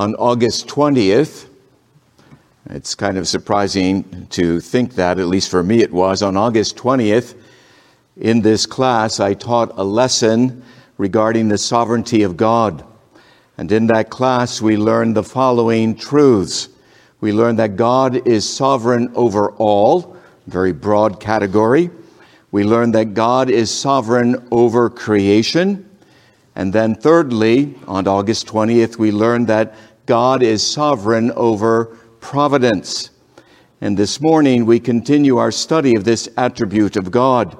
on August 20th. It's kind of surprising to think that, at least for me it was. On August 20th, in this class, I taught a lesson regarding the sovereignty of God. And in that class, we learned the following truths. We learned that God is sovereign over all, very broad category. We learned that God is sovereign over creation. And then, thirdly, on August 20th, we learned that God is sovereign over providence. And this morning, we continue our study of this attribute of God.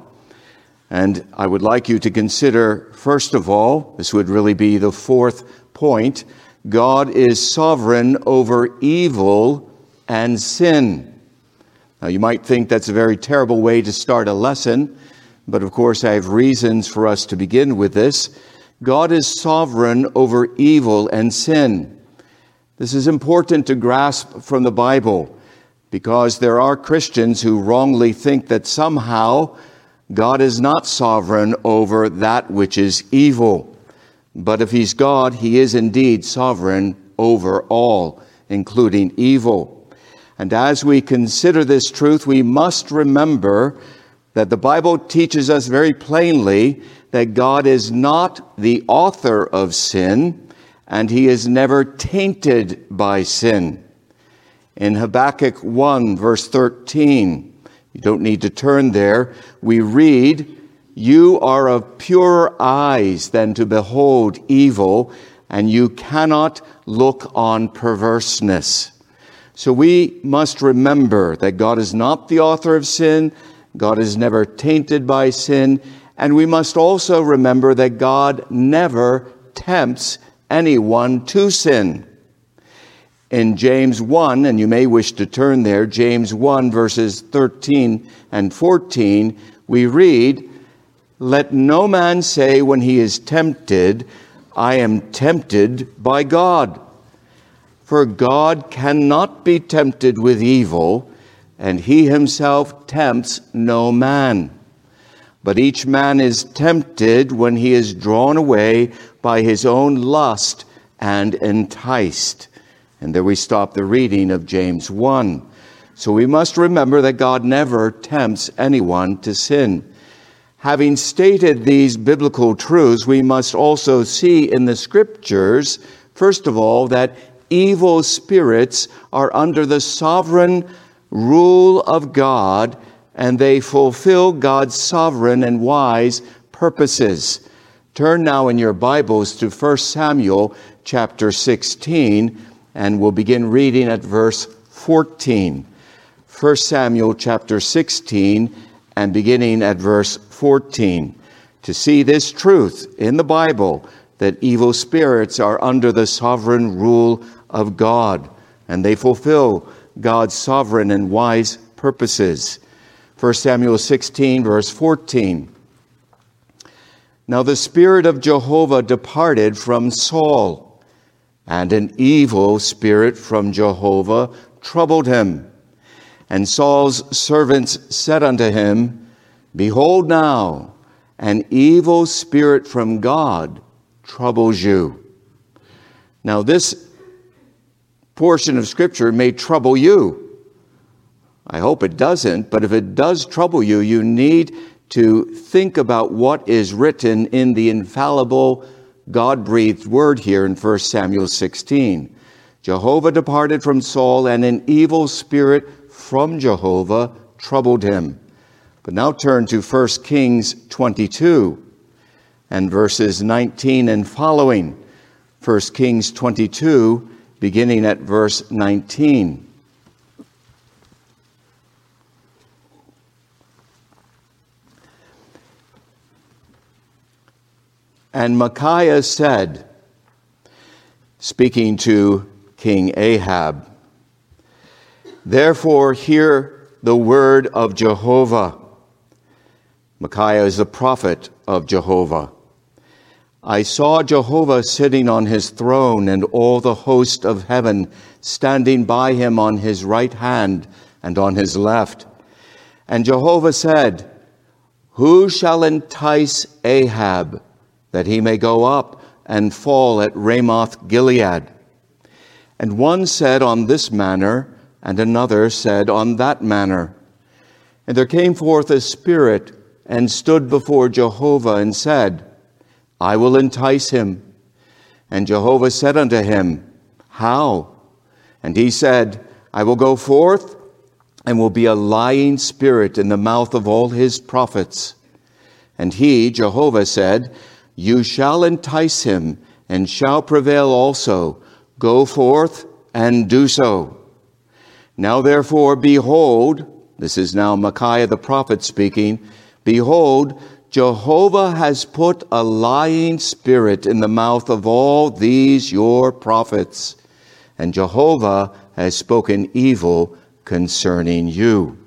And I would like you to consider, first of all, this would really be the fourth point God is sovereign over evil and sin. Now, you might think that's a very terrible way to start a lesson, but of course, I have reasons for us to begin with this. God is sovereign over evil and sin. This is important to grasp from the Bible because there are Christians who wrongly think that somehow God is not sovereign over that which is evil. But if He's God, He is indeed sovereign over all, including evil. And as we consider this truth, we must remember that the Bible teaches us very plainly that God is not the author of sin, and he is never tainted by sin. In Habakkuk 1, verse 13, you don't need to turn there, we read, You are of purer eyes than to behold evil, and you cannot look on perverseness. So we must remember that God is not the author of sin, God is never tainted by sin, and we must also remember that God never tempts anyone to sin. In James 1, and you may wish to turn there, James 1, verses 13 and 14, we read, Let no man say when he is tempted, I am tempted by God. For God cannot be tempted with evil, and he himself tempts no man. But each man is tempted when he is drawn away by his own lust and enticed. And there we stop the reading of James 1. So we must remember that God never tempts anyone to sin. Having stated these biblical truths, we must also see in the scriptures, first of all, that evil spirits are under the sovereign rule of God and they fulfill God's sovereign and wise purposes. Turn now in your Bibles to 1 Samuel chapter 16, and we'll begin reading at verse 14. 1 Samuel chapter 16, and beginning at verse 14. To see this truth in the Bible that evil spirits are under the sovereign rule of God, and they fulfill God's sovereign and wise purposes. 1 Samuel 16, verse 14. Now the Spirit of Jehovah departed from Saul, and an evil spirit from Jehovah troubled him. And Saul's servants said unto him, Behold now, an evil spirit from God troubles you. Now, this portion of Scripture may trouble you. I hope it doesn't, but if it does trouble you, you need to think about what is written in the infallible, God breathed word here in 1 Samuel 16. Jehovah departed from Saul, and an evil spirit from Jehovah troubled him. But now turn to 1 Kings 22 and verses 19 and following. 1 Kings 22, beginning at verse 19. And Micaiah said, speaking to King Ahab, Therefore, hear the word of Jehovah. Micaiah is the prophet of Jehovah. I saw Jehovah sitting on his throne and all the host of heaven standing by him on his right hand and on his left. And Jehovah said, Who shall entice Ahab? That he may go up and fall at Ramoth Gilead. And one said on this manner, and another said on that manner. And there came forth a spirit and stood before Jehovah and said, I will entice him. And Jehovah said unto him, How? And he said, I will go forth and will be a lying spirit in the mouth of all his prophets. And he, Jehovah, said, You shall entice him and shall prevail also. Go forth and do so. Now therefore, behold, this is now Micaiah the prophet speaking, behold, Jehovah has put a lying spirit in the mouth of all these your prophets, and Jehovah has spoken evil concerning you.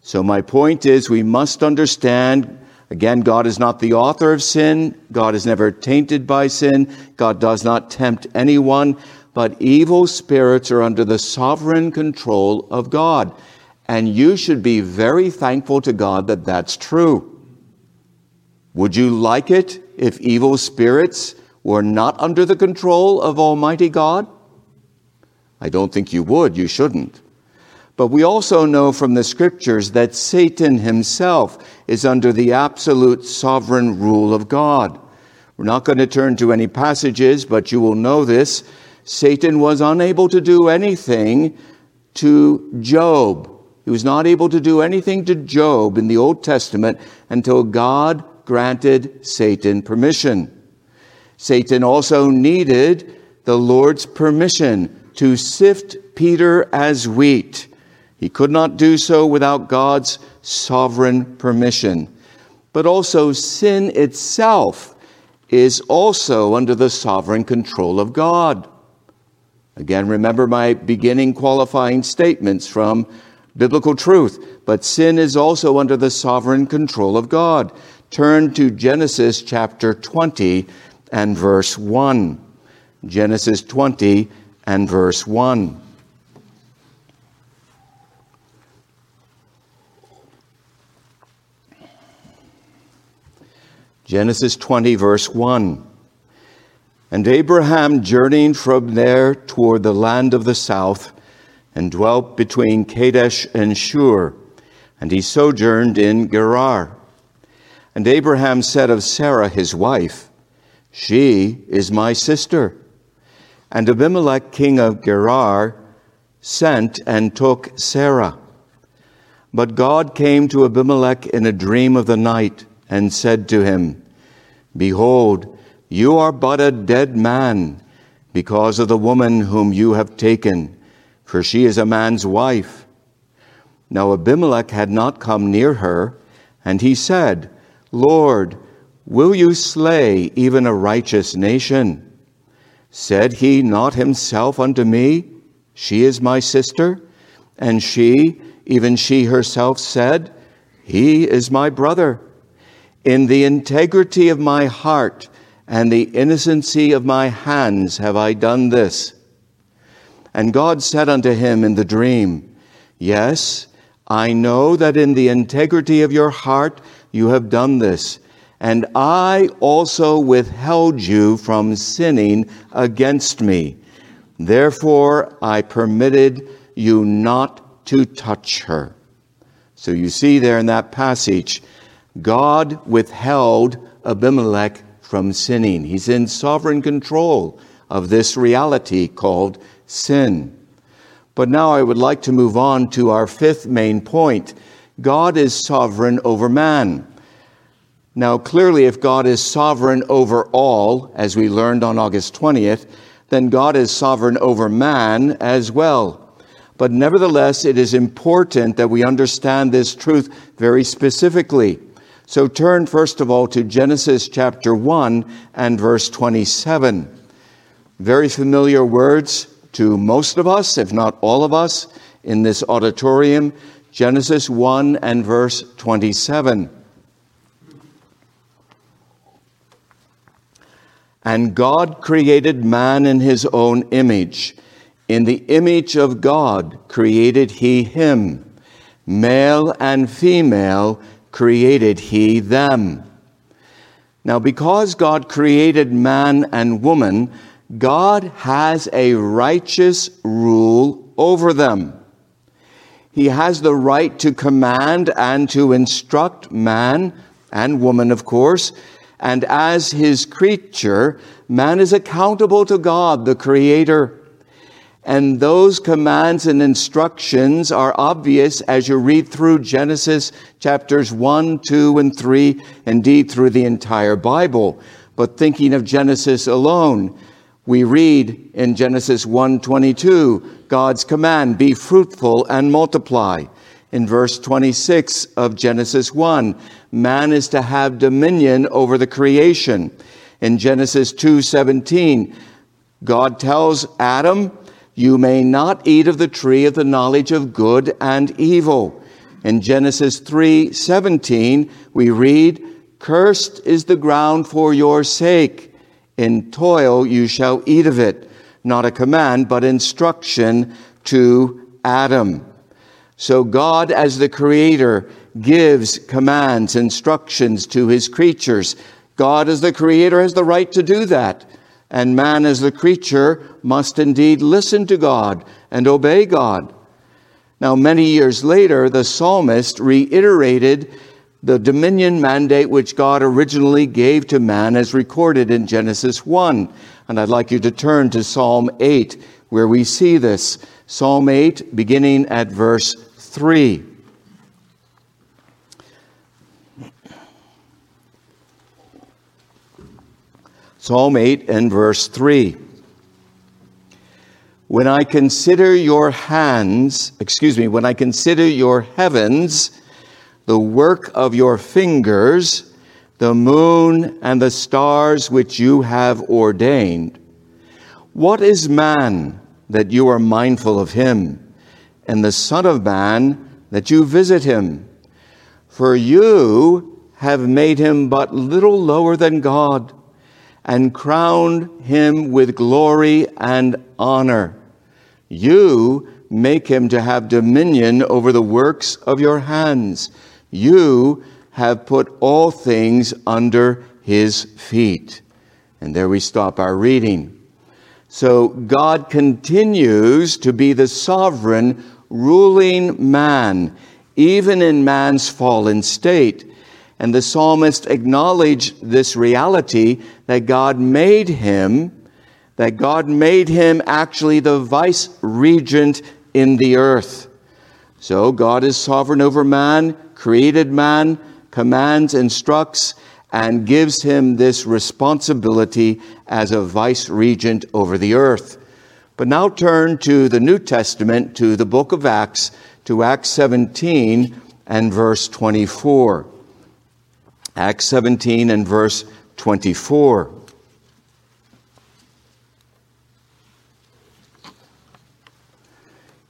So, my point is, we must understand again, God is not the author of sin, God is never tainted by sin, God does not tempt anyone, but evil spirits are under the sovereign control of God. And you should be very thankful to God that that's true. Would you like it if evil spirits were not under the control of Almighty God? I don't think you would. You shouldn't. But we also know from the scriptures that Satan himself is under the absolute sovereign rule of God. We're not going to turn to any passages, but you will know this. Satan was unable to do anything to Job. He was not able to do anything to Job in the Old Testament until God granted Satan permission. Satan also needed the Lord's permission to sift Peter as wheat. He could not do so without God's sovereign permission. But also, sin itself is also under the sovereign control of God. Again, remember my beginning qualifying statements from biblical truth. But sin is also under the sovereign control of God. Turn to Genesis chapter 20 and verse 1. Genesis 20 and verse 1. Genesis 20, verse 1. And Abraham journeyed from there toward the land of the south and dwelt between Kadesh and Shur, and he sojourned in Gerar. And Abraham said of Sarah his wife, She is my sister. And Abimelech king of Gerar sent and took Sarah. But God came to Abimelech in a dream of the night and said to him, Behold, you are but a dead man because of the woman whom you have taken, for she is a man's wife. Now Abimelech had not come near her, and he said, Lord, will you slay even a righteous nation? Said he not himself unto me, She is my sister? And she, even she herself, said, He is my brother. In the integrity of my heart and the innocency of my hands have I done this. And God said unto him in the dream, Yes, I know that in the integrity of your heart you have done this, and I also withheld you from sinning against me. Therefore I permitted you not to touch her. So you see there in that passage, God withheld Abimelech from sinning. He's in sovereign control of this reality called sin. But now I would like to move on to our fifth main point God is sovereign over man. Now, clearly, if God is sovereign over all, as we learned on August 20th, then God is sovereign over man as well. But nevertheless, it is important that we understand this truth very specifically. So turn first of all to Genesis chapter 1 and verse 27. Very familiar words to most of us, if not all of us, in this auditorium. Genesis 1 and verse 27. And God created man in his own image. In the image of God created he him. Male and female created he them. Now, because God created man and woman, God has a righteous rule over them. He has the right to command and to instruct man and woman, of course. And as his creature, man is accountable to God, the Creator. And those commands and instructions are obvious as you read through Genesis chapters 1, 2, and 3, indeed through the entire Bible. But thinking of Genesis alone, we read in Genesis 1:22 God's command be fruitful and multiply. In verse 26 of Genesis 1, man is to have dominion over the creation. In Genesis 2:17, God tells Adam, "You may not eat of the tree of the knowledge of good and evil." In Genesis 3:17, we read, "Cursed is the ground for your sake." In toil you shall eat of it. Not a command, but instruction to Adam. So God, as the creator, gives commands, instructions to his creatures. God, as the creator, has the right to do that. And man, as the creature, must indeed listen to God and obey God. Now, many years later, the psalmist reiterated the dominion mandate which God originally gave to man as recorded in Genesis 1. And I'd like you to turn to Psalm 8, where we see this. Psalm 8, beginning at verse 3. Psalm 8 and verse 3. When I consider your hands, excuse me, when I consider your heavens, the work of your fingers, the moon and the stars which you have ordained. What is man that you are mindful of him, and the Son of Man that you visit him? For you have made him but little lower than God, and crowned him with glory and honor. You make him to have dominion over the works of your hands. You have put all things under his feet. And there we stop our reading. So God continues to be the sovereign, ruling man, even in man's fallen state. And the psalmist acknowledged this reality that God made him, that God made him actually the vice regent in the earth. So God is sovereign over man, created man, commands, instructs, and gives him this responsibility as a vice regent over the earth. But now turn to the New Testament, to the book of Acts, to Acts 17 and verse 24. Acts 17 and verse 24.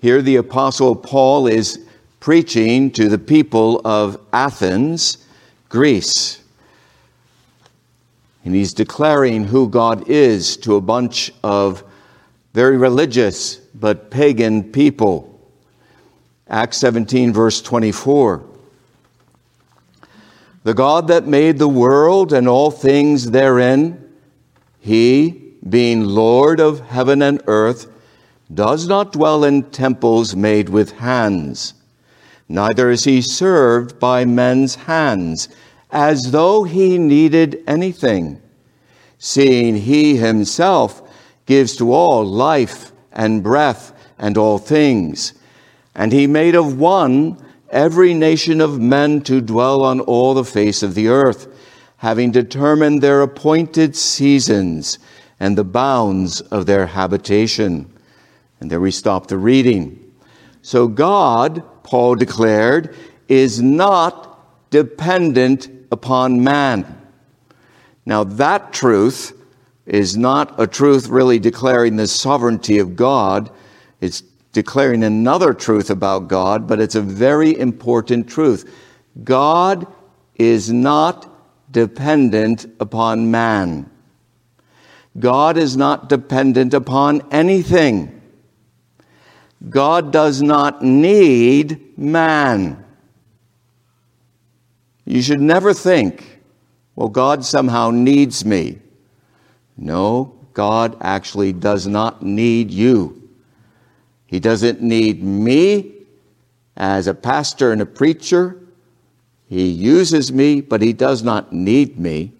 Here the Apostle Paul is preaching to the people of Athens, Greece. And he's declaring who God is to a bunch of very religious but pagan people. Acts 17, verse 24. The God that made the world and all things therein, he, being Lord of heaven and earth, does not dwell in temples made with hands neither is he served by men's hands, as though he needed anything, seeing he himself gives to all life and breath and all things. And he made of one every nation of men to dwell on all the face of the earth, having determined their appointed seasons and the bounds of their habitation. And there we stop the reading. So God Paul declared, is not dependent upon man. Now, that truth is not a truth really declaring the sovereignty of God. It's declaring another truth about God, but it's a very important truth. God is not dependent upon man. God is not dependent upon anything. God does not need man. You should never think, well, God somehow needs me. No, God actually does not need you. He doesn't need me as a pastor and a preacher. He uses me, but he does not need me.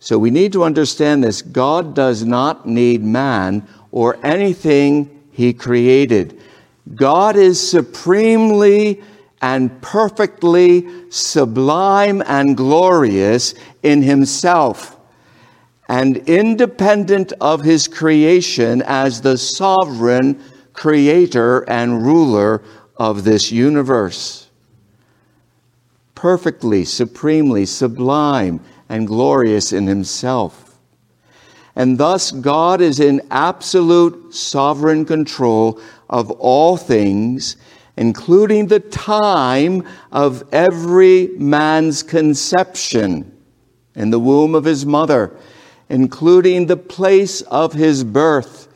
So we need to understand this. God does not need man or anything he created. God is supremely and perfectly sublime and glorious in himself and independent of his creation as the sovereign creator and ruler of this universe. Perfectly, supremely, sublime, and glorious in himself. And thus, God is in absolute sovereign control of all things, including the time of every man's conception in the womb of his mother, including the place of his birth,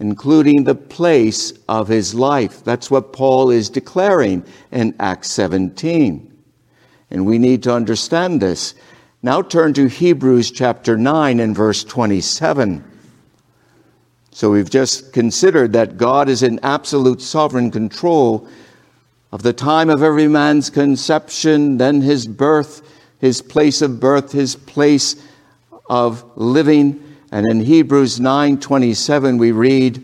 including the place of his life. That's what Paul is declaring in Acts 17. And we need to understand this. Now turn to Hebrews chapter 9 and verse 27. So we've just considered that God is in absolute sovereign control of the time of every man's conception, then his birth, his place of birth, his place of living. And in Hebrews 9:27 we read,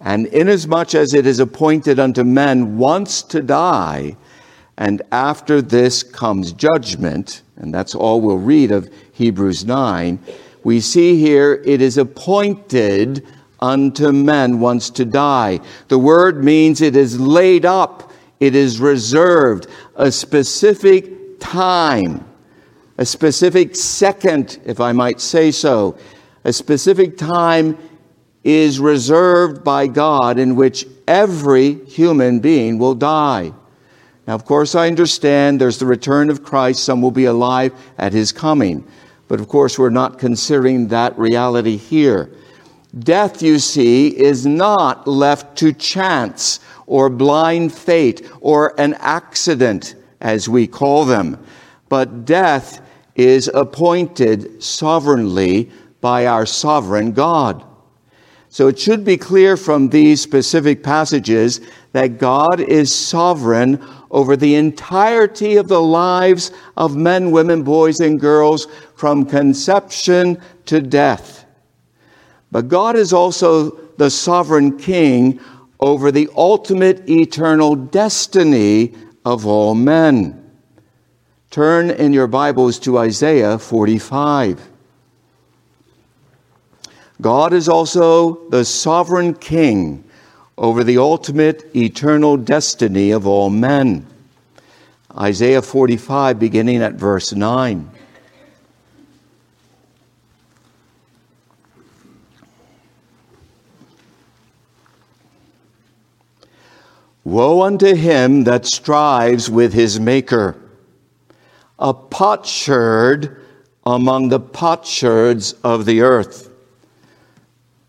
"And inasmuch as it is appointed unto men once to die, and after this comes judgment, and that's all we'll read of Hebrews 9, we see here it is appointed unto men once to die. The word means it is laid up, it is reserved, a specific time, a specific second, if I might say so. A specific time is reserved by God in which every human being will die. Now, of course, I understand there's the return of Christ. Some will be alive at his coming. But of course, we're not considering that reality here. Death, you see, is not left to chance or blind fate or an accident, as we call them, but death is appointed sovereignly by our sovereign God. So it should be clear from these specific passages that God is sovereign over the entirety of the lives of men, women, boys, and girls from conception to death. But God is also the sovereign king over the ultimate eternal destiny of all men. Turn in your Bibles to Isaiah 45. God is also the sovereign king over the ultimate eternal destiny of all men. Isaiah 45, beginning at verse 9. Woe unto him that strives with his Maker, a potsherd among the potsherds of the earth.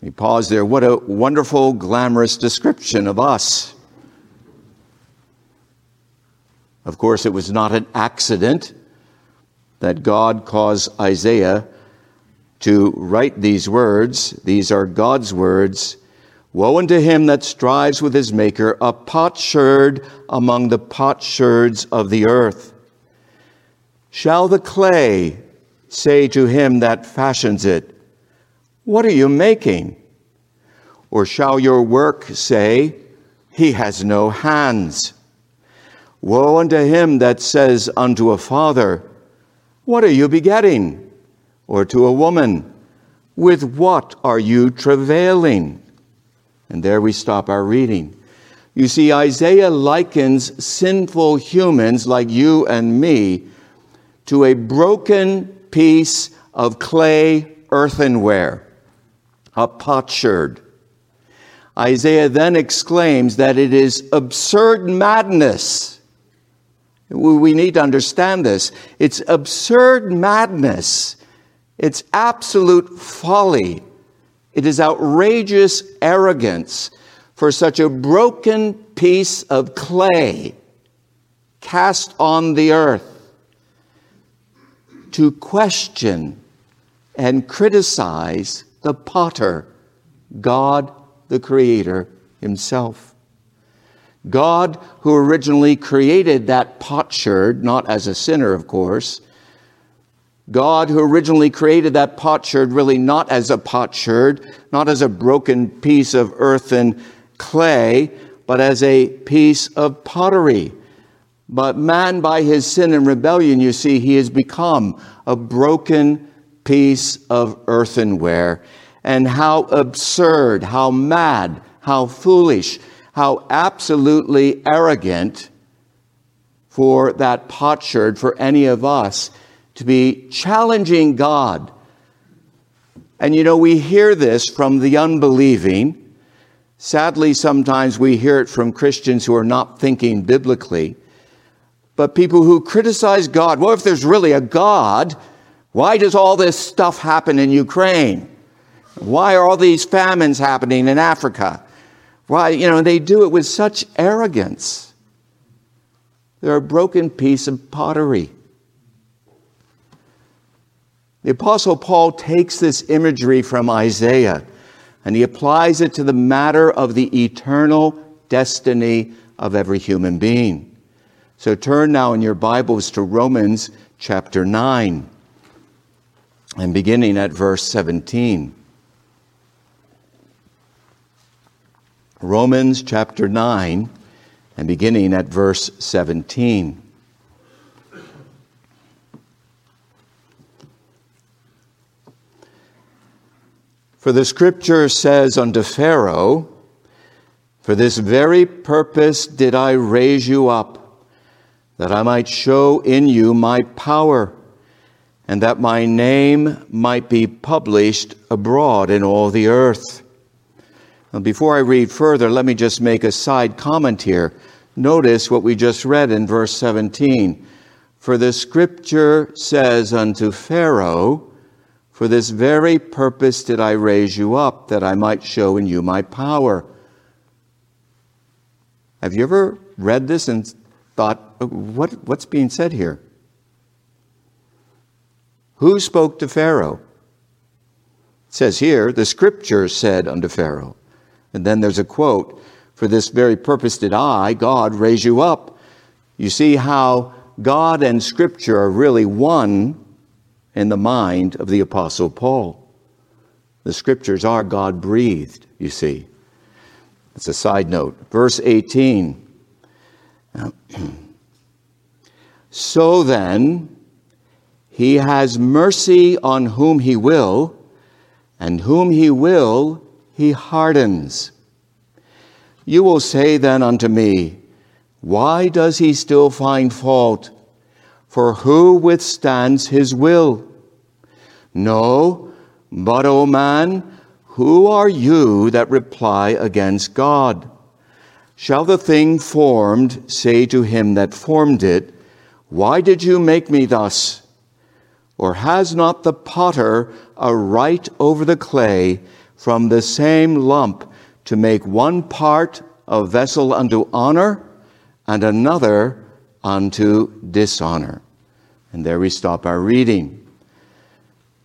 We pause there. What a wonderful, glamorous description of us. Of course, it was not an accident that God caused Isaiah to write these words. These are God's words. Woe unto him that strives with his Maker, a potsherd among the potsherds of the earth. Shall the clay say to him that fashions it, what are you making? Or shall your work say, He has no hands? Woe unto him that says unto a father, What are you begetting? Or to a woman, With what are you travailing? And there we stop our reading. You see, Isaiah likens sinful humans like you and me to a broken piece of clay earthenware a potsherd. Isaiah then exclaims that it is absurd madness. We need to understand this. It's absurd madness. It's absolute folly. It is outrageous arrogance for such a broken piece of clay cast on the earth to question and criticize the potter, God the Creator Himself. God, who originally created that potsherd, not as a sinner, of course, God, who originally created that potsherd, really not as a potsherd, not as a broken piece of earth and clay, but as a piece of pottery. But man, by his sin and rebellion, you see, he has become a broken piece of earthenware. And how absurd, how mad, how foolish, how absolutely arrogant for that potsherd, for any of us to be challenging God. And you know, we hear this from the unbelieving. Sadly, sometimes we hear it from Christians who are not thinking biblically. But people who criticize God, well, if there's really a God, why does all this stuff happen in Ukraine? Why are all these famines happening in Africa? Why, you know, they do it with such arrogance. They're a broken piece of pottery. The Apostle Paul takes this imagery from Isaiah and he applies it to the matter of the eternal destiny of every human being. So turn now in your Bibles to Romans chapter 9 and beginning at verse 17. Romans chapter 9 and beginning at verse 17. For the scripture says unto Pharaoh, For this very purpose did I raise you up, that I might show in you my power, and that my name might be published abroad in all the earth. Now, before I read further, let me just make a side comment here. Notice what we just read in verse 17. For the scripture says unto Pharaoh, for this very purpose did I raise you up, that I might show in you my power. Have you ever read this and thought, what, what's being said here? Who spoke to Pharaoh? It says here, the scripture said unto Pharaoh. And then there's a quote, For this very purpose did I, God, raise you up. You see how God and scripture are really one in the mind of the Apostle Paul. The scriptures are God breathed, you see. It's a side note. Verse 18. so then, he has mercy on whom he will, and whom he will, he hardens. You will say then unto me, Why does he still find fault? For who withstands his will? No, but, O man, who are you that reply against God? Shall the thing formed say to him that formed it, Why did you make me thus? Or has not the potter a right over the clay from the same lump to make one part a vessel unto honor and another unto dishonor. And there we stop our reading.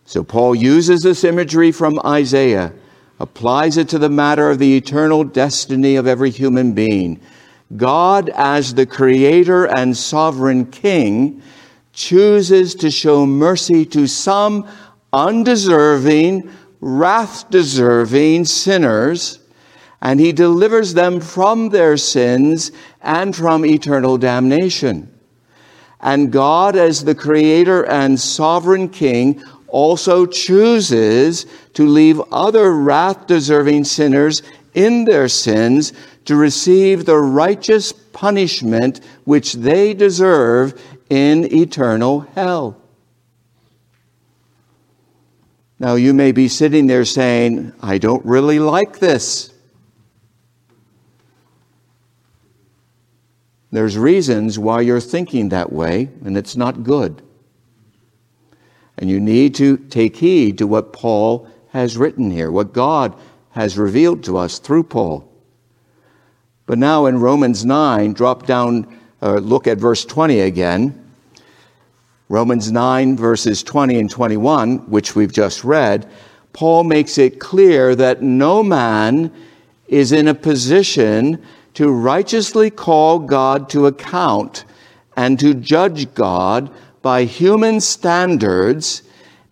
So Paul uses this imagery from Isaiah, applies it to the matter of the eternal destiny of every human being. God, as the creator and sovereign king, chooses to show mercy to some undeserving, wrath deserving sinners and he delivers them from their sins and from eternal damnation. And God, as the creator and sovereign king, also chooses to leave other wrath deserving sinners in their sins to receive the righteous punishment which they deserve in eternal hell. Now, you may be sitting there saying, I don't really like this. There's reasons why you're thinking that way, and it's not good. And you need to take heed to what Paul has written here, what God has revealed to us through Paul. But now in Romans 9, drop down, uh, look at verse 20 again. Romans 9, verses 20 and 21, which we've just read. Paul makes it clear that no man is in a position to righteously call God to account and to judge God by human standards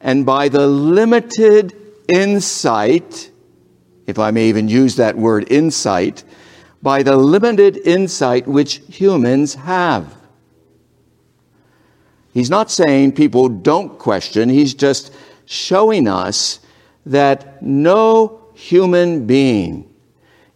and by the limited insight, if I may even use that word insight, by the limited insight which humans have. He's not saying people don't question, he's just showing us that no human being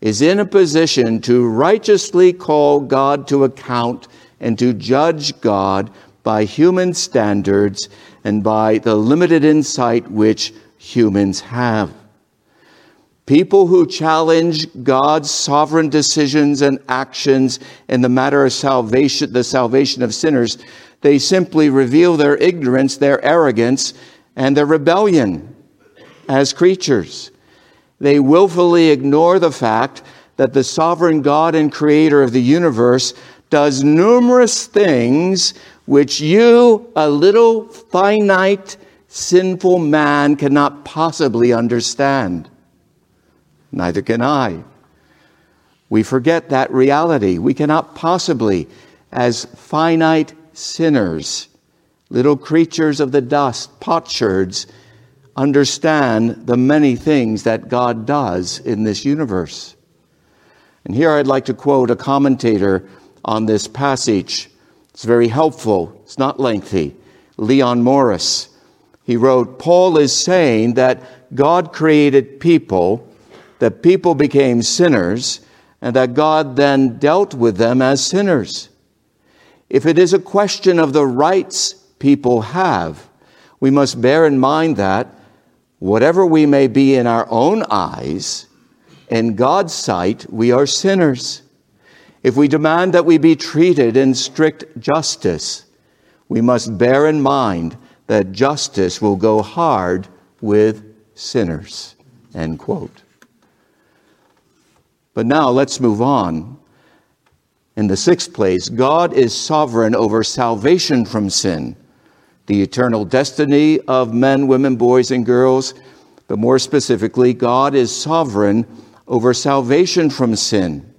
is in a position to righteously call God to account and to judge God by human standards and by the limited insight which humans have. People who challenge God's sovereign decisions and actions in the matter of salvation, the salvation of sinners, they simply reveal their ignorance, their arrogance, and their rebellion as creatures. They willfully ignore the fact that the sovereign God and creator of the universe does numerous things which you, a little finite, sinful man, cannot possibly understand. Neither can I. We forget that reality. We cannot possibly, as finite sinners, little creatures of the dust, potsherds, understand the many things that God does in this universe. And here I'd like to quote a commentator on this passage. It's very helpful, it's not lengthy. Leon Morris. He wrote Paul is saying that God created people, that people became sinners, and that God then dealt with them as sinners. If it is a question of the rights people have, we must bear in mind that whatever we may be in our own eyes, in God's sight, we are sinners. If we demand that we be treated in strict justice, we must bear in mind that justice will go hard with sinners. End quote. But now let's move on. In the sixth place, God is sovereign over salvation from sin the eternal destiny of men, women, boys, and girls, but more specifically, God is sovereign over salvation from sin.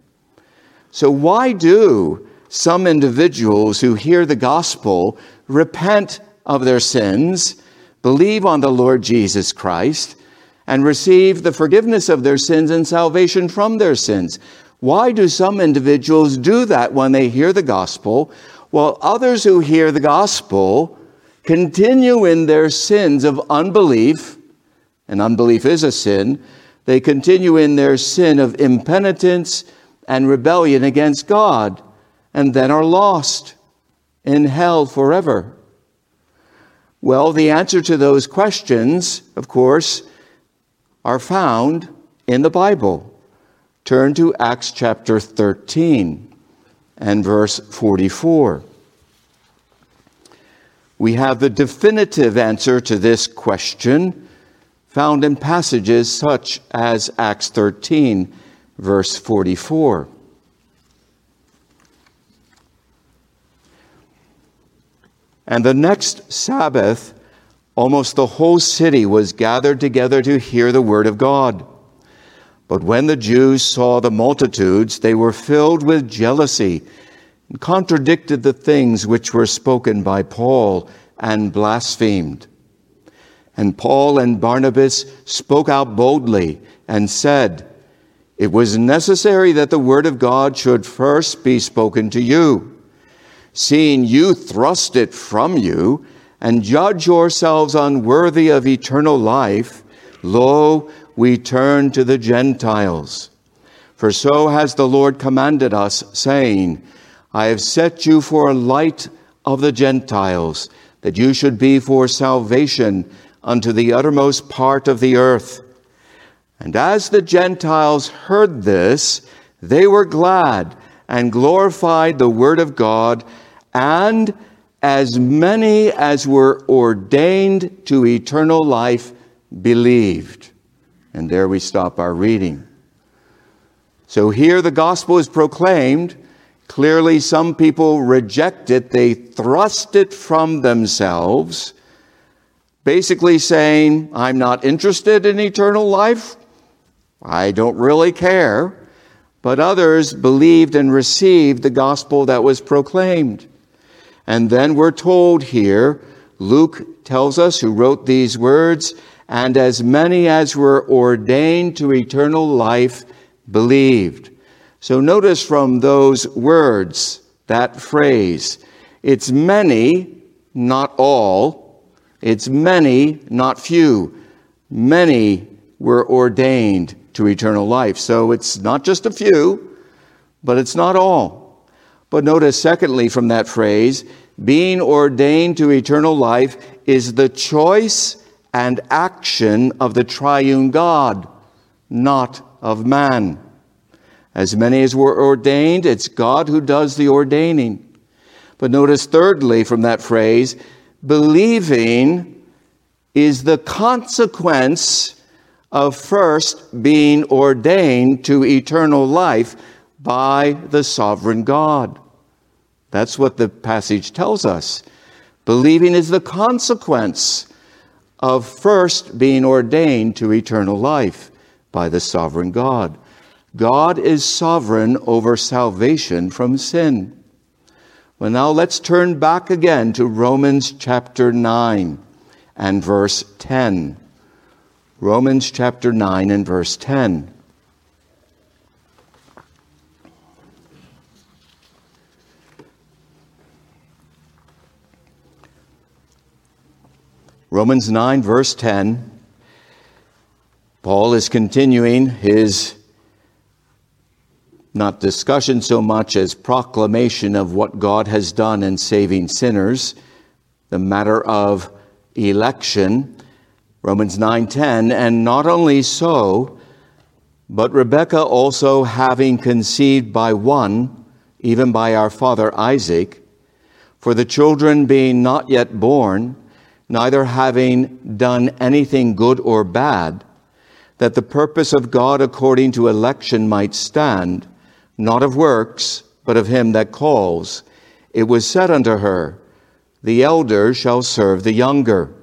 So, why do some individuals who hear the gospel repent of their sins, believe on the Lord Jesus Christ, and receive the forgiveness of their sins and salvation from their sins? Why do some individuals do that when they hear the gospel, while others who hear the gospel continue in their sins of unbelief, and unbelief is a sin, they continue in their sin of impenitence and rebellion against God, and then are lost in hell forever? Well, the answer to those questions, of course, are found in the Bible. Turn to Acts chapter 13 and verse 44 we have the definitive answer to this question found in passages such as Acts 13, verse 44. And the next Sabbath, almost the whole city was gathered together to hear the word of God. But when the Jews saw the multitudes, they were filled with jealousy and contradicted the things which were spoken by Paul and blasphemed. And Paul and Barnabas spoke out boldly and said, It was necessary that the word of God should first be spoken to you. Seeing you thrust it from you and judge yourselves unworthy of eternal life, lo, we turn to the Gentiles. For so has the Lord commanded us, saying, I have set you for a light of the Gentiles, that you should be for salvation unto the uttermost part of the earth. And as the Gentiles heard this, they were glad and glorified the word of God, and as many as were ordained to eternal life believed. And there we stop our reading. So here the gospel is proclaimed Clearly, some people reject it, they thrust it from themselves basically saying, I'm not interested in eternal life. I don't really care. But others believed and received the gospel that was proclaimed. And then we're told here, Luke tells us who wrote these words, and as many as were ordained to eternal life believed. So notice from those words, that phrase, it's many, not all. It's many, not few. Many were ordained to eternal life. So it's not just a few, but it's not all. But notice, secondly, from that phrase, being ordained to eternal life is the choice and action of the triune God, not of man. As many as were ordained, it's God who does the ordaining. But notice, thirdly, from that phrase, believing is the consequence of first being ordained to eternal life by the sovereign God. That's what the passage tells us. Believing is the consequence of first being ordained to eternal life by the sovereign God. God is sovereign over salvation from sin. Well, now let's turn back again to Romans chapter 9 and verse 10. Romans chapter 9 and verse 10. Romans 9, verse 10. Paul is continuing his not discussion so much as proclamation of what God has done in saving sinners, the matter of election. Romans 9:10 and not only so but Rebekah also having conceived by one even by our father Isaac for the children being not yet born neither having done anything good or bad that the purpose of God according to election might stand not of works but of him that calls it was said unto her the elder shall serve the younger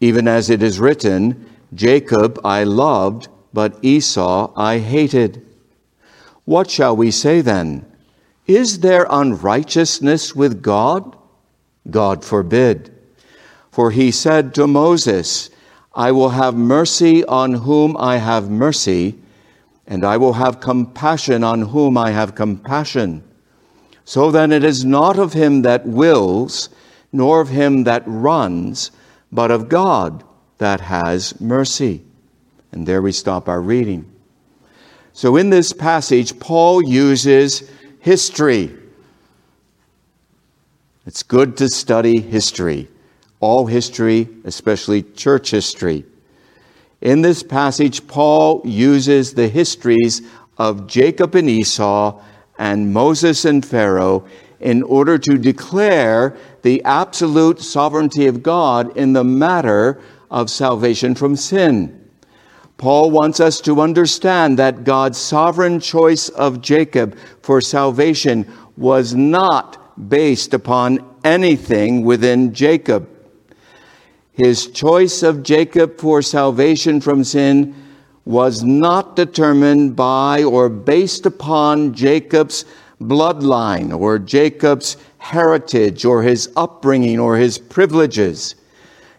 even as it is written, Jacob I loved, but Esau I hated. What shall we say then? Is there unrighteousness with God? God forbid. For he said to Moses, I will have mercy on whom I have mercy, and I will have compassion on whom I have compassion. So then it is not of him that wills, nor of him that runs, but of God that has mercy. And there we stop our reading. So in this passage, Paul uses history. It's good to study history, all history, especially church history. In this passage, Paul uses the histories of Jacob and Esau and Moses and Pharaoh in order to declare the absolute sovereignty of God in the matter of salvation from sin. Paul wants us to understand that God's sovereign choice of Jacob for salvation was not based upon anything within Jacob. His choice of Jacob for salvation from sin was not determined by or based upon Jacob's bloodline or Jacob's heritage or his upbringing or his privileges.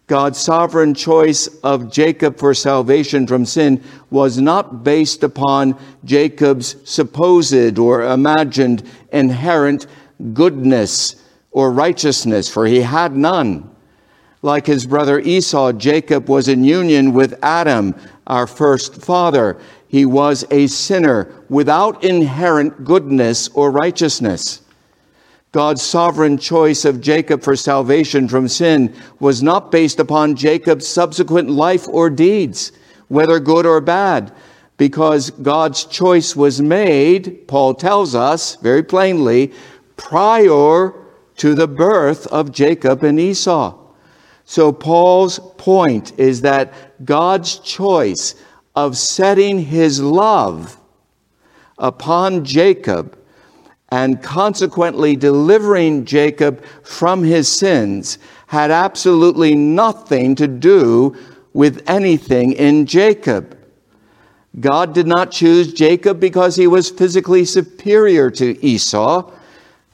God's sovereign choice of Jacob for salvation from sin was not based upon Jacob's supposed or imagined inherent goodness or righteousness, for he had none. Like his brother Esau, Jacob was in union with Adam, our first father he was a sinner without inherent goodness or righteousness. God's sovereign choice of Jacob for salvation from sin was not based upon Jacob's subsequent life or deeds, whether good or bad, because God's choice was made, Paul tells us very plainly, prior to the birth of Jacob and Esau. So Paul's point is that God's choice of setting his love upon Jacob and consequently delivering Jacob from his sins had absolutely nothing to do with anything in Jacob. God did not choose Jacob because he was physically superior to Esau.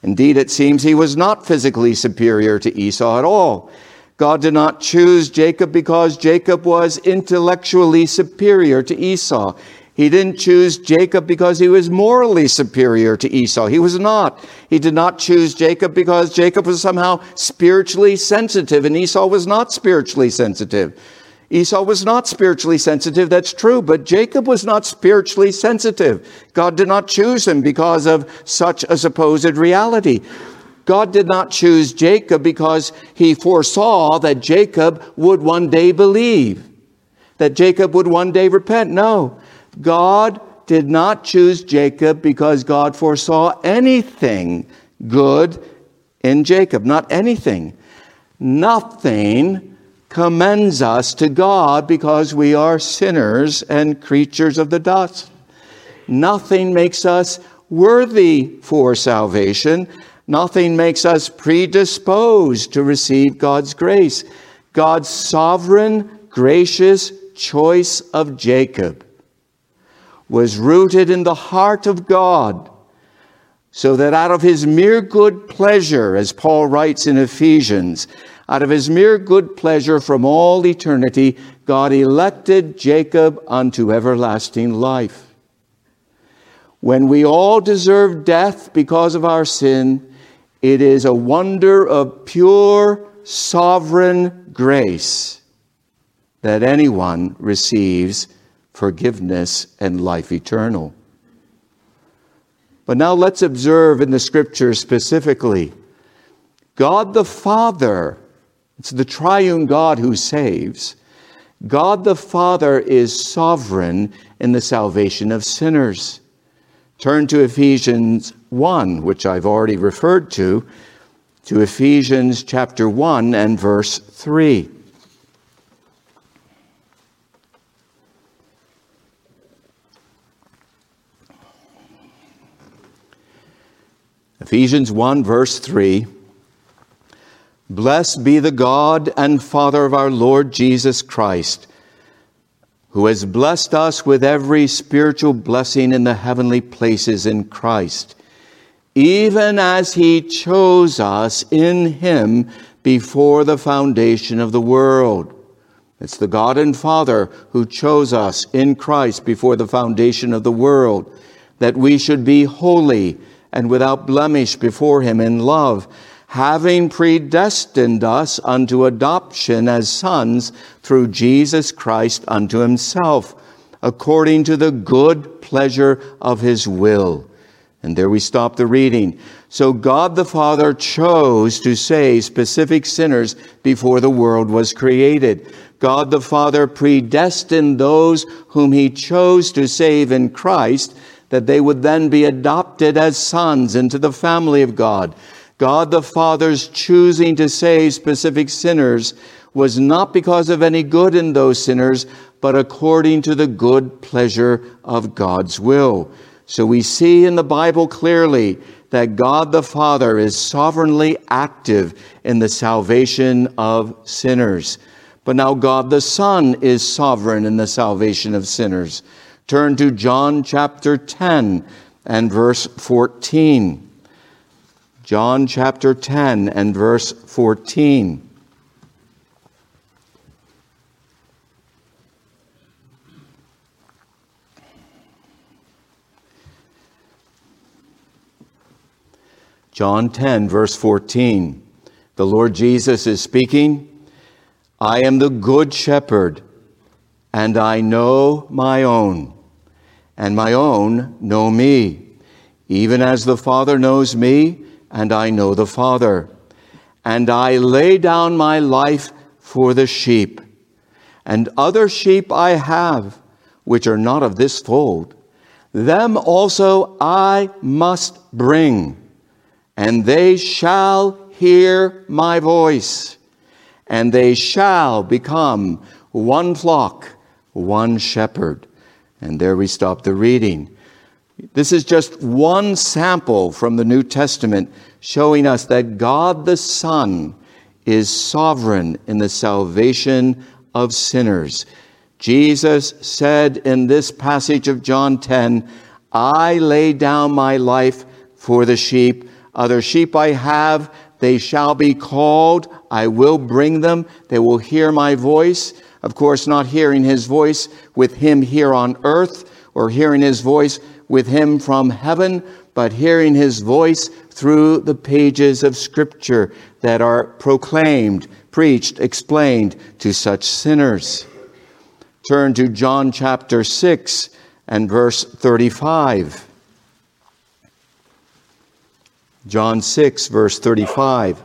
Indeed, it seems he was not physically superior to Esau at all. God did not choose Jacob because Jacob was intellectually superior to Esau. He didn't choose Jacob because he was morally superior to Esau. He was not. He did not choose Jacob because Jacob was somehow spiritually sensitive and Esau was not spiritually sensitive. Esau was not spiritually sensitive, that's true, but Jacob was not spiritually sensitive. God did not choose him because of such a supposed reality. God did not choose Jacob because he foresaw that Jacob would one day believe, that Jacob would one day repent. No. God did not choose Jacob because God foresaw anything good in Jacob. Not anything. Nothing commends us to God because we are sinners and creatures of the dust. Nothing makes us worthy for salvation. Nothing makes us predisposed to receive God's grace. God's sovereign, gracious choice of Jacob was rooted in the heart of God, so that out of his mere good pleasure, as Paul writes in Ephesians, out of his mere good pleasure from all eternity, God elected Jacob unto everlasting life. When we all deserve death because of our sin, it is a wonder of pure, sovereign grace that anyone receives forgiveness, and life eternal. But now let's observe in the scriptures specifically God the Father, it's the triune God who saves. God the Father is sovereign in the salvation of sinners. Turn to Ephesians 1, which I've already referred to, to Ephesians chapter 1 and verse 3. Ephesians 1, verse 3 Blessed be the God and Father of our Lord Jesus Christ, who has blessed us with every spiritual blessing in the heavenly places in Christ, even as he chose us in him before the foundation of the world. It's the God and Father who chose us in Christ before the foundation of the world, that we should be holy and without blemish before him in love, having predestined us unto adoption as sons through Jesus Christ unto himself, according to the good pleasure of his will. And there we stop the reading. So God the Father chose to save specific sinners before the world was created. God the Father predestined those whom he chose to save in Christ that they would then be adopted as sons into the family of God. God the Father's choosing to save specific sinners was not because of any good in those sinners, but according to the good pleasure of God's will. So we see in the Bible clearly that God the Father is sovereignly active in the salvation of sinners. But now God the Son is sovereign in the salvation of sinners. Turn to John chapter 10 and verse 14. John chapter 10 and verse 14. John 10, verse 14. The Lord Jesus is speaking. I am the good shepherd, and I know my own and my own know me, even as the Father knows me, and I know the Father. And I lay down my life for the sheep. And other sheep I have, which are not of this fold. Them also I must bring, and they shall hear my voice, and they shall become one flock, one shepherd. And there we stop the reading. This is just one sample from the New Testament showing us that God the Son is sovereign in the salvation of sinners. Jesus said in this passage of John 10, I lay down my life for the sheep. Other sheep I have, they shall be called. I will bring them. They will hear my voice. Of course, not hearing his voice with him here on earth or hearing his voice with him from heaven, but hearing his voice through the pages of Scripture that are proclaimed, preached, explained to such sinners. Turn to John chapter 6 and verse 35. John 6, verse 35.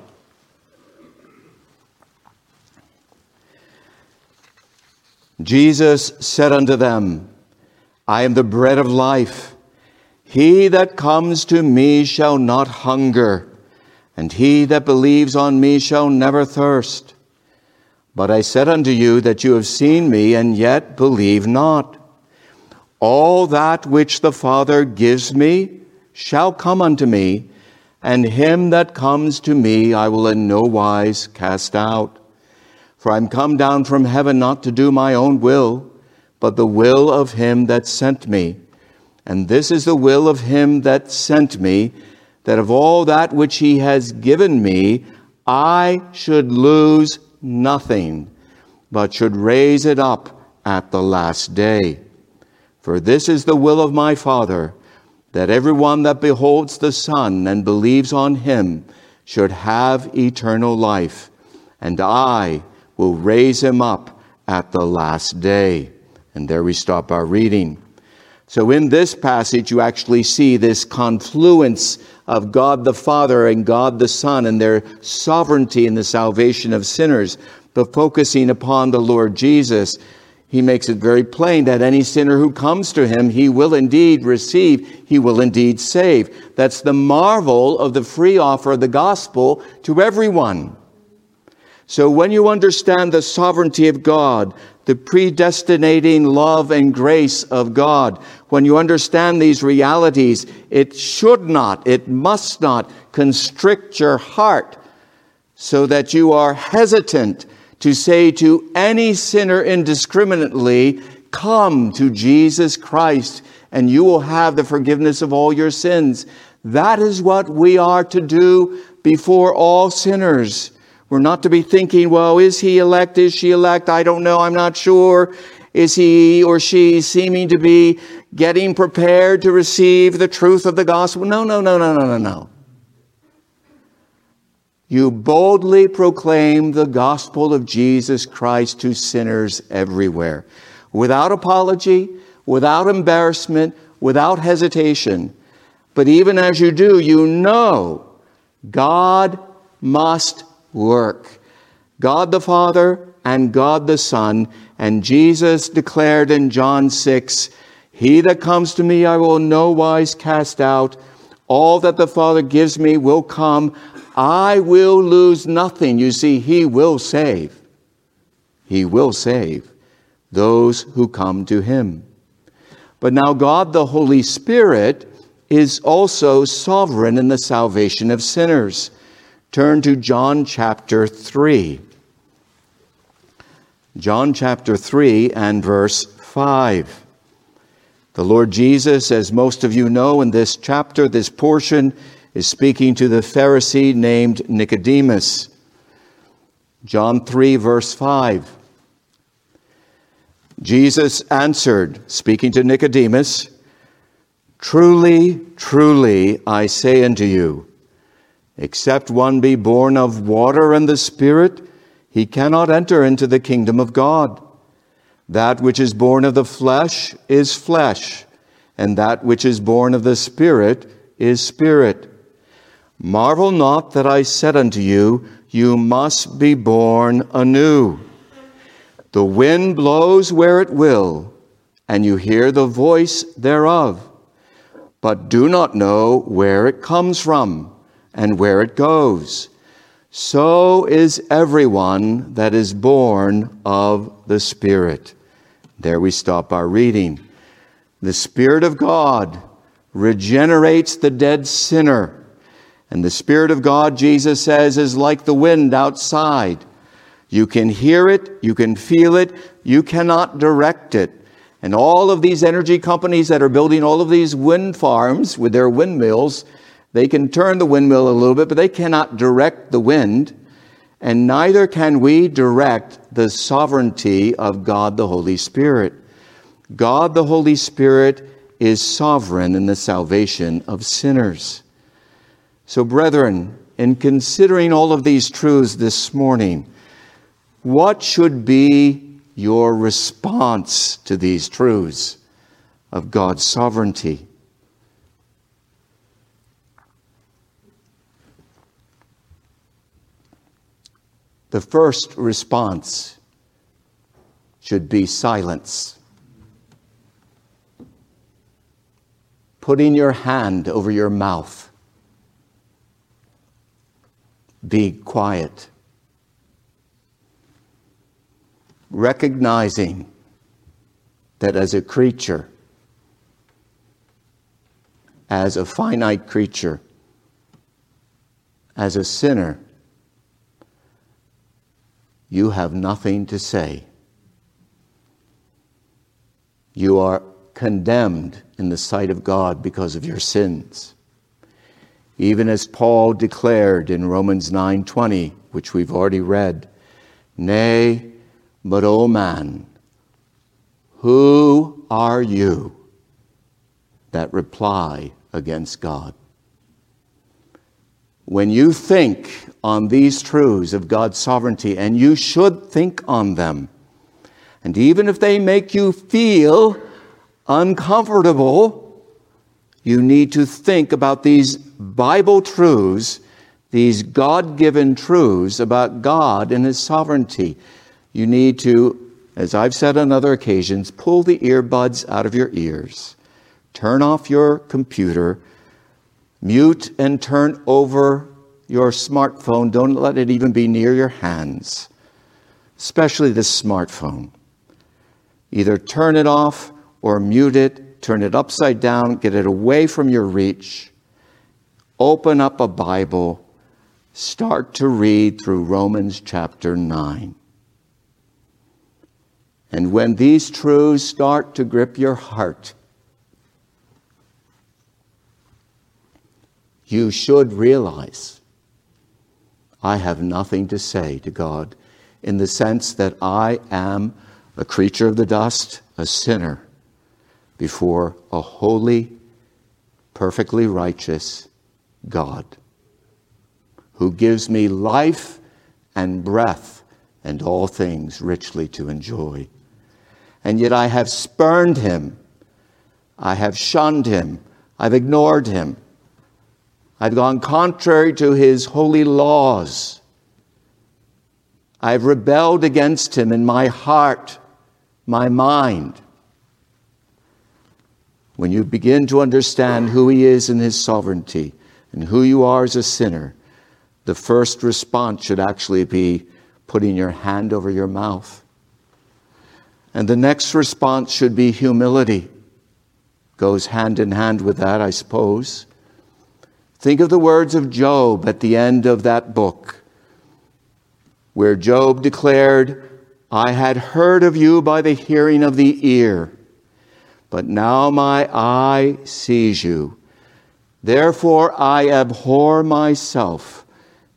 Jesus said unto them, I am the bread of life. He that comes to me shall not hunger, and he that believes on me shall never thirst. But I said unto you that you have seen me, and yet believe not. All that which the Father gives me shall come unto me, and him that comes to me I will in no wise cast out. For I am come down from heaven not to do my own will, but the will of him that sent me. And this is the will of him that sent me, that of all that which he has given me, I should lose nothing, but should raise it up at the last day. For this is the will of my Father, that everyone that beholds the Son and believes on him should have eternal life. And I, will raise him up at the last day. And there we stop our reading. So, in this passage, you actually see this confluence of God the Father and God the Son and their sovereignty in the salvation of sinners. But focusing upon the Lord Jesus, he makes it very plain that any sinner who comes to him, he will indeed receive, he will indeed save. That's the marvel of the free offer of the gospel to everyone. So when you understand the sovereignty of God, the predestinating love and grace of God, when you understand these realities, it should not, it must not constrict your heart so that you are hesitant to say to any sinner indiscriminately, Come to Jesus Christ and you will have the forgiveness of all your sins. That is what we are to do before all sinners. We're not to be thinking, well, is he elect? Is she elect? I don't know. I'm not sure. Is he or she seeming to be getting prepared to receive the truth of the gospel? No, no, no, no, no, no, no. You boldly proclaim the gospel of Jesus Christ to sinners everywhere, without apology, without embarrassment, without hesitation. But even as you do, you know God must work. God the Father and God the Son. And Jesus declared in John 6 He that comes to me I will no wise cast out. All that the Father gives me will come. I will lose nothing. You see, He will save. He will save those who come to Him. But now, God the Holy Spirit is also sovereign in the salvation of sinners. Turn to John chapter 3. John chapter 3 and verse 5. The Lord Jesus, as most of you know in this chapter, this portion, is speaking to the Pharisee named Nicodemus. John 3, verse 5. Jesus answered, speaking to Nicodemus, Truly, truly, I say unto you, Except one be born of water and the Spirit, he cannot enter into the kingdom of God. That which is born of the flesh is flesh, and that which is born of the Spirit is spirit. Marvel not that I said unto you, You must be born anew. The wind blows where it will, and you hear the voice thereof, but do not know where it comes from and where it goes. So is everyone that is born of the Spirit. There we stop our reading. The Spirit of God regenerates the dead sinner. And the Spirit of God, Jesus says, is like the wind outside. You can hear it, you can feel it, you cannot direct it. And all of these energy companies that are building all of these wind farms with their windmills, they can turn the windmill a little bit, but they cannot direct the wind. And neither can we direct the sovereignty of God the Holy Spirit. God the Holy Spirit is sovereign in the salvation of sinners. So, brethren, in considering all of these truths this morning, what should be your response to these truths of God's sovereignty? The first response should be silence. Putting your hand over your mouth. Be quiet. Recognizing that as a creature, as a finite creature, as a sinner, you have nothing to say. You are condemned in the sight of God because of your sins. Even as Paul declared in Romans 9:20, which we've already read, "Nay, but O man, who are you that reply against God?" When you think on these truths of God's sovereignty, and you should think on them, and even if they make you feel uncomfortable, you need to think about these Bible truths, these God given truths about God and His sovereignty. You need to, as I've said on other occasions, pull the earbuds out of your ears, turn off your computer Mute and turn over your smartphone. Don't let it even be near your hands, especially the smartphone. Either turn it off or mute it, turn it upside down, get it away from your reach. Open up a Bible, start to read through Romans chapter 9. And when these truths start to grip your heart, you should realize I have nothing to say to God in the sense that I am a creature of the dust, a sinner before a holy, perfectly righteous God who gives me life and breath and all things richly to enjoy. And yet I have spurned him. I have shunned him. I've ignored him. I've gone contrary to his holy laws. I've rebelled against him in my heart, my mind. When you begin to understand who he is in his sovereignty and who you are as a sinner, the first response should actually be putting your hand over your mouth. And the next response should be humility. Goes hand in hand with that, I suppose. Think of the words of Job at the end of that book, where Job declared, I had heard of you by the hearing of the ear, but now my eye sees you. Therefore I abhor myself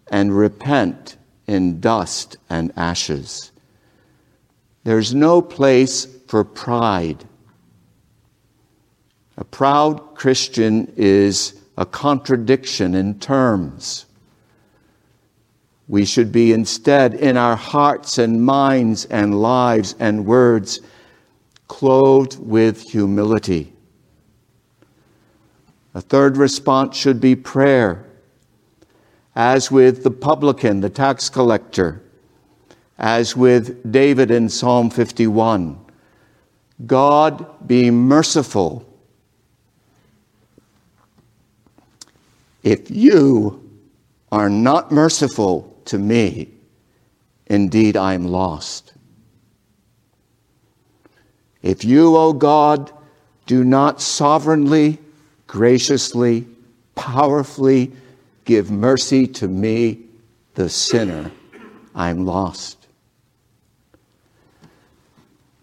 and repent in dust and ashes. There's no place for pride. A proud Christian is a contradiction in terms. We should be instead in our hearts and minds and lives and words clothed with humility. A third response should be prayer, as with the publican, the tax collector, as with David in Psalm 51. God be merciful If you are not merciful to me, indeed I am lost. If you, O God, do not sovereignly, graciously, powerfully Give mercy to me, the sinner. I'm lost.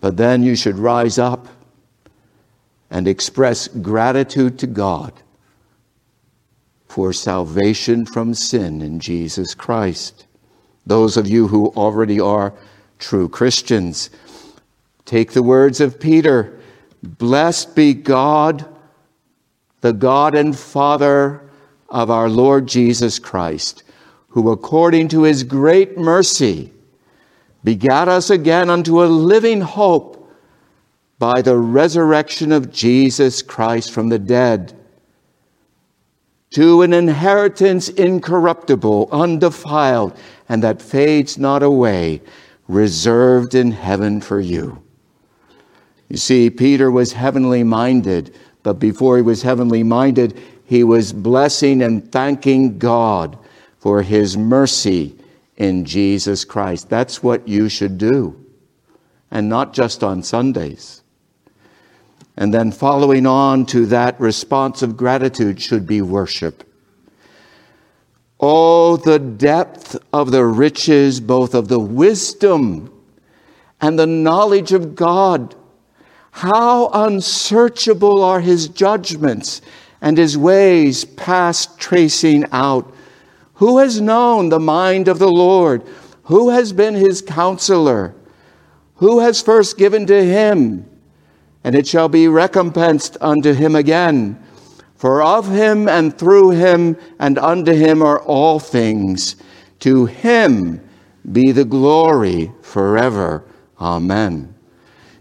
But then you should rise up and express gratitude to God for salvation from sin in Jesus Christ. Those of you who already are true Christians, take the words of Peter Blessed be God, the God and Father of our Lord Jesus Christ, who according to his great mercy begat us again unto a living hope by the resurrection of Jesus Christ from the dead, to an inheritance incorruptible, undefiled, and that fades not away, reserved in heaven for you. You see, Peter was heavenly minded, but before he was heavenly minded, he was blessing and thanking God for his mercy in Jesus Christ. That's what you should do, and not just on Sundays. And then following on to that response of gratitude should be worship. Oh, the depth of the riches, both of the wisdom and the knowledge of God. How unsearchable are his judgments and his ways past tracing out. Who has known the mind of the Lord? Who has been his counselor? Who has first given to him? And it shall be recompensed unto him again. For of him and through him and unto him are all things. To him be the glory forever. Amen.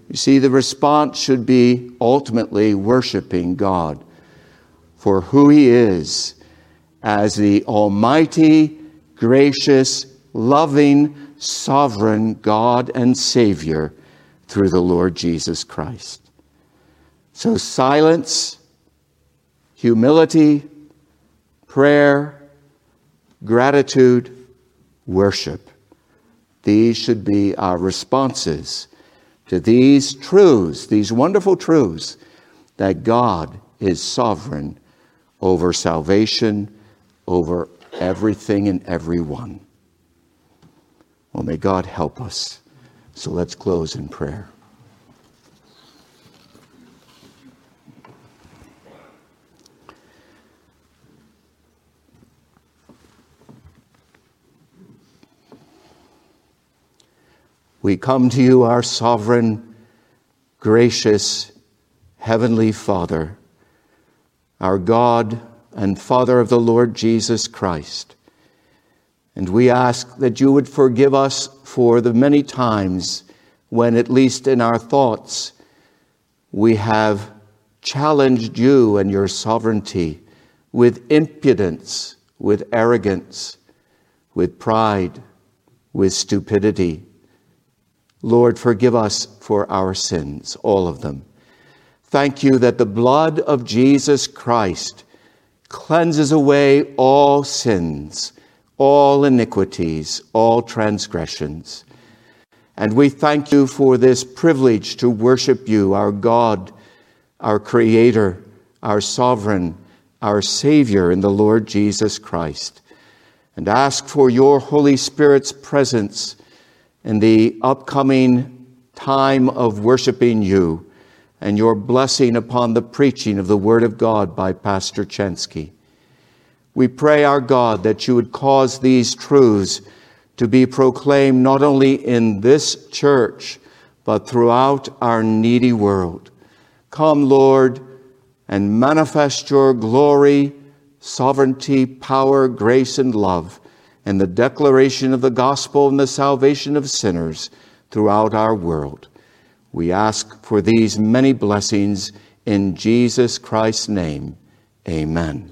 You see, the response should be ultimately worshiping God for who he is as the almighty, gracious, loving, sovereign God and Savior through the Lord Jesus Christ. So, silence, humility, prayer, gratitude, worship. These should be our responses to these truths, these wonderful truths that God is sovereign over salvation, over everything and everyone. Well, may God help us. So let's close in prayer. We come to you, our sovereign, gracious, heavenly Father our God and Father of the Lord Jesus Christ. And we ask that you would forgive us for the many times when, at least in our thoughts, we have challenged you and your sovereignty with impudence, with arrogance, with pride, with stupidity. Lord, forgive us for our sins, all of them. Thank you that the blood of Jesus Christ cleanses away all sins, all iniquities, all transgressions. And we thank you for this privilege to worship you, our God, our Creator, our Sovereign, our Savior in the Lord Jesus Christ. And ask for your Holy Spirit's presence in the upcoming time of worshiping you and your blessing upon the preaching of the Word of God by Pastor Chensky. We pray, our God, that you would cause these truths to be proclaimed not only in this church, but throughout our needy world. Come, Lord, and manifest your glory, sovereignty, power, grace, and love in the declaration of the gospel and the salvation of sinners throughout our world. We ask for these many blessings in Jesus Christ's name. Amen.